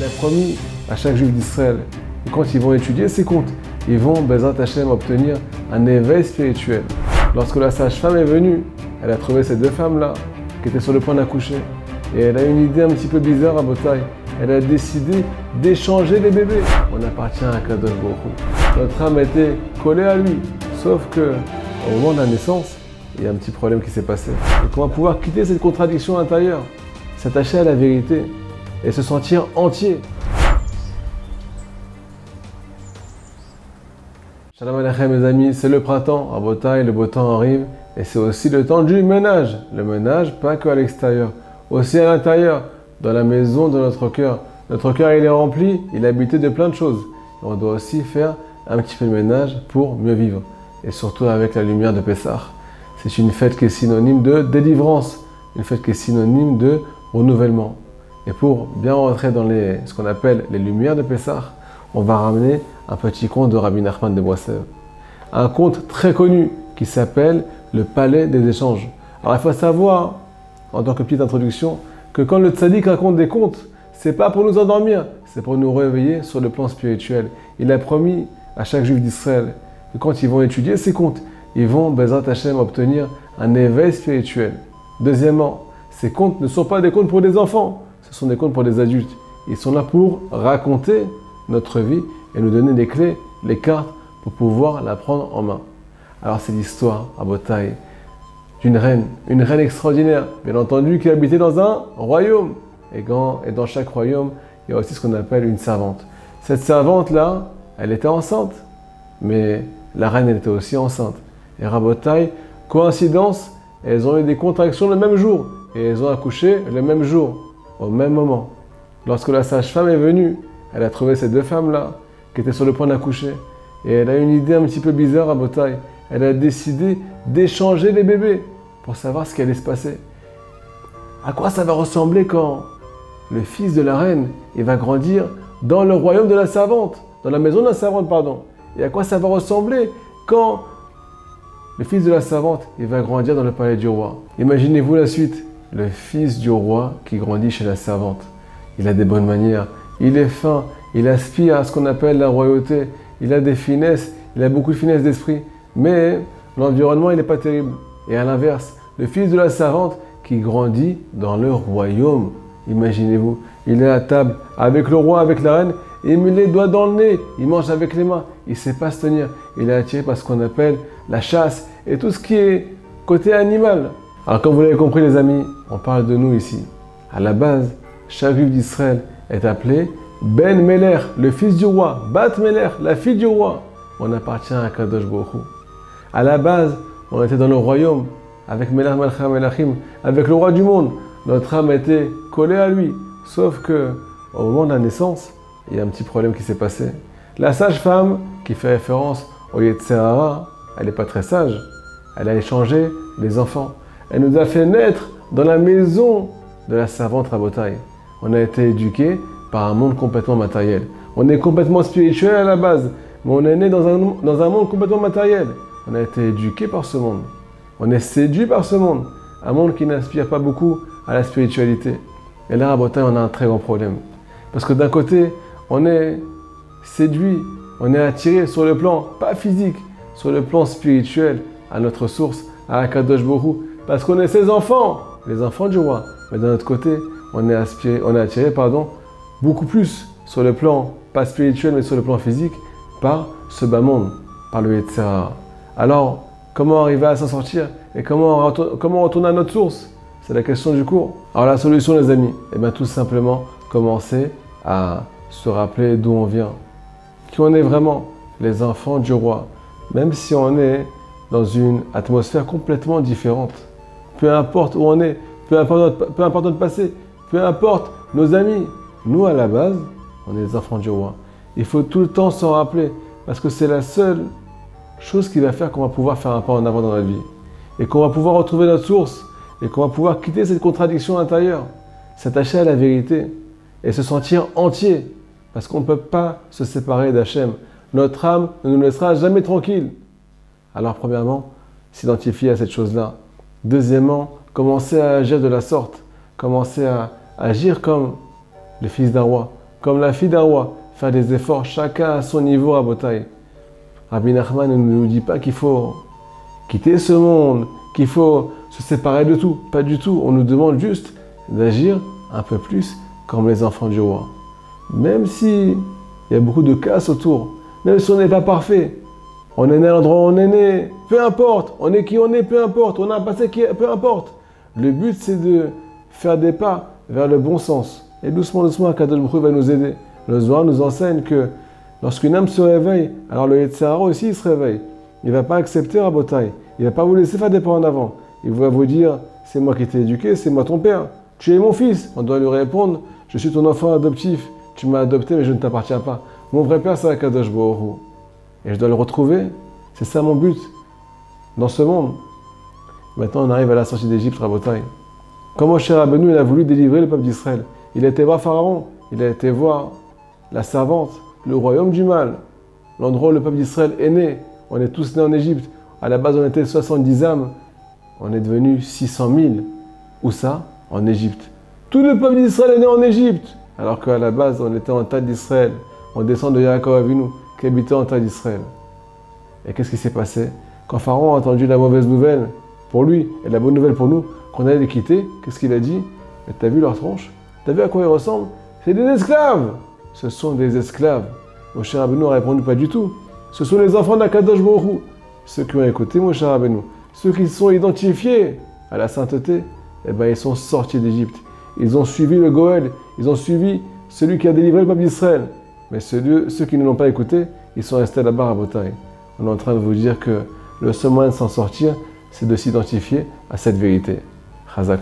Il a promis à chaque juif d'Israël quand ils vont étudier ces comptes, ils vont, Bezat Hashem, obtenir un éveil spirituel. Lorsque la sage-femme est venue, elle a trouvé ces deux femmes-là qui étaient sur le point d'accoucher. Et elle a une idée un petit peu bizarre à Botaï. Elle a décidé d'échanger les bébés. On appartient à Kadosh Baruch Notre âme été collée à lui. Sauf que, au moment de la naissance, il y a un petit problème qui s'est passé. Donc on va pouvoir quitter cette contradiction intérieure, s'attacher à la vérité et se sentir entier. Shalom Aleichem mes amis, c'est le printemps, à Botaï, le beau temps arrive et c'est aussi le temps du ménage. Le ménage, pas que à l'extérieur, aussi à l'intérieur, dans la maison de notre cœur. Notre cœur, il est rempli, il est habité de plein de choses. on doit aussi faire un petit peu de ménage pour mieux vivre. Et surtout avec la lumière de Pessah. C'est une fête qui est synonyme de délivrance, une fête qui est synonyme de renouvellement. Et pour bien rentrer dans ce qu'on appelle les lumières de Pessah, on va ramener un petit conte de Rabbi Nachman de Boissev. Un conte très connu qui s'appelle Le Palais des Échanges. Alors il faut savoir, en tant que petite introduction, que quand le tzaddik raconte des contes, c'est pas pour nous endormir, c'est pour nous réveiller sur le plan spirituel. Il a promis à chaque juif d'Israël que quand ils vont étudier ces contes, ils vont, Bezat Hashem, obtenir un éveil spirituel. Deuxièmement, ces contes ne sont pas des contes pour des enfants, ce sont des contes pour des adultes. Ils sont là pour raconter notre vie et nous donner des clés, les cartes pour pouvoir la prendre en main. Alors c'est l'histoire à Botaï d'une reine, une reine extraordinaire, bien entendu, qui habitait dans un royaume. Et, et dans chaque royaume, il y a aussi ce qu'on appelle une servante. Cette servante-là, elle était enceinte, mais la reine, elle était aussi enceinte. Et Rabotai, coïncidence, elles ont eu des contractions le même jour, et elles ont accouché le même jour, au même moment. Lorsque la sage-femme est venue, elle a trouvé ces deux femmes-là, qui étaient sur le point d'accoucher, et elle a une idée un petit peu bizarre à Botaï elle a décidé d'échanger les bébés pour savoir ce qui allait se passer. À quoi ça va ressembler quand le fils de la reine va grandir dans le royaume de la servante, dans la maison de la servante, pardon. Et à quoi ça va ressembler quand le fils de la servante va grandir dans le palais du roi. Imaginez-vous la suite. Le fils du roi qui grandit chez la servante. Il a des bonnes manières, il est fin, il aspire à ce qu'on appelle la royauté, il a des finesses, il a beaucoup de finesse d'esprit mais l'environnement, il n'est pas terrible. Et à l'inverse, le fils de la servante qui grandit dans le royaume. Imaginez-vous, il est à table avec le roi, avec la reine, il met les doigts dans le nez, il mange avec les mains, il ne sait pas se tenir. Il est attiré par ce qu'on appelle la chasse et tout ce qui est côté animal. Alors comme vous l'avez compris les amis, on parle de nous ici. À la base, chaque juif d'Israël est appelé Ben Meler, le fils du roi, Bat Meler, la fille du roi. On appartient à Kadosh Baruch à la base, on était dans le royaume avec Melach Melachim, avec le roi du monde. Notre âme était collée à lui. Sauf que, au moment de la naissance, il y a un petit problème qui s'est passé. La sage-femme, qui fait référence au Yetzerara, elle n'est pas très sage. Elle a échangé les enfants. Elle nous a fait naître dans la maison de la servante Rabotai. On a été éduqués par un monde complètement matériel. On est complètement spirituel à la base, mais on est né dans un, dans un monde complètement matériel. On a été éduqué par ce monde. On est séduit par ce monde. Un monde qui n'inspire pas beaucoup à la spiritualité. Et là, à on a un très grand problème. Parce que d'un côté, on est séduit, on est attiré sur le plan, pas physique, sur le plan spirituel, à notre source, à Akadosh Borou, parce qu'on est ses enfants, les enfants du roi. Mais d'un autre côté, on est, aspiré, on est attiré pardon, beaucoup plus sur le plan, pas spirituel, mais sur le plan physique, par ce bas monde, par le Yetzirah. Alors, comment arriver à s'en sortir Et comment, comment retourner à notre source? C'est la question du cours. Alors la solution les amis, eh bien tout simplement commencer à se rappeler d'où on vient. Qui on est vraiment? Les enfants du roi. Même si on est dans une atmosphère complètement différente. Peu importe où on est, peu importe notre, peu passé, peu importe nos amis. Nous à la base, on est les enfants du roi. Il faut tout le temps s'en rappeler parce que c'est la seule chose qui va faire qu'on va pouvoir faire un pas en avant dans notre vie. Et qu'on va pouvoir retrouver notre source. Et qu'on va pouvoir quitter cette contradiction intérieure. S'attacher à la vérité. Et se sentir entier. Parce qu'on ne peut pas se séparer d'Hachem. Notre âme ne nous laissera jamais tranquille. Alors premièrement, s'identifier à cette chose-là. Deuxièmement, commencer à agir de la sorte. Commencer à agir comme le fils d'un roi. comme la fille d'un roi, faire des efforts chacun à son niveau à Botaï. Rabbi Nachman ne nous dit pas qu'il faut quitter ce monde, qu'il faut se séparer de tout. Pas du tout. On nous demande juste d'agir un peu plus comme les enfants du roi. Même si il y a beaucoup de casse autour, même si on n'est pas parfait, on est né à l'endroit où on est né, peu importe, on est qui on est, peu importe, on a un passé qui peu importe. Le but c'est de faire des pas vers le bon sens. Et doucement, doucement, Kadosh va nous aider. Le Zohar nous enseigne que lorsqu'une âme se réveille, alors le Yetzirah aussi il se réveille. Il ne va pas accepter Rabotai. Il ne va pas vous laisser faire des pas en avant. Il va vous dire C'est moi qui t'ai éduqué, c'est moi ton père. Tu es mon fils. On doit lui répondre Je suis ton enfant adoptif. Tu m'as adopté, mais je ne t'appartiens pas. Mon vrai père, c'est Akadosh Borou. Et je dois le retrouver. C'est ça mon but dans ce monde. Maintenant, on arrive à la sortie d'Égypte, Rabotai. Comment cher Rabbeinu, il a voulu délivrer le peuple d'Israël Il a été voir Pharaon, il a été voir la servante, le royaume du mal, l'endroit où le peuple d'Israël est né. On est tous nés en Égypte. À la base, on était 70 âmes. On est devenu 600 000. Où ça? En Égypte. Tout le peuple d'Israël est né en Égypte. Alors qu'à la base, on était en tas d'Israël. On descend de Yaakov Avinu, qui habitait en tas d'Israël. Et qu'est-ce qui s'est passé? Quand Pharaon a entendu la mauvaise nouvelle pour lui et la bonne nouvelle pour nous, qu'on allait les quitter, qu'est-ce qu'il a dit? T'as vu leur tronche T'as vu à quoi ils ressemblent? C'est des esclaves Ce sont des esclaves. Mon cher Abeno a répondu pas du tout. Ce sont les enfants d'Akadosh Borou. Ceux qui ont écouté, mon cher Abeno. Ceux qui sont identifiés à la sainteté, eh ben, ils sont sortis d'Égypte. Ils ont suivi le Goël. Ils ont suivi celui qui a délivré le peuple d'Israël. Mais ceux, ceux, qui ne l'ont pas écouté, ils sont restés là-bas à Botaï. On est en train de vous dire que le seul moyen de s'en sortir, c'est de s'identifier à cette vérité. Chazak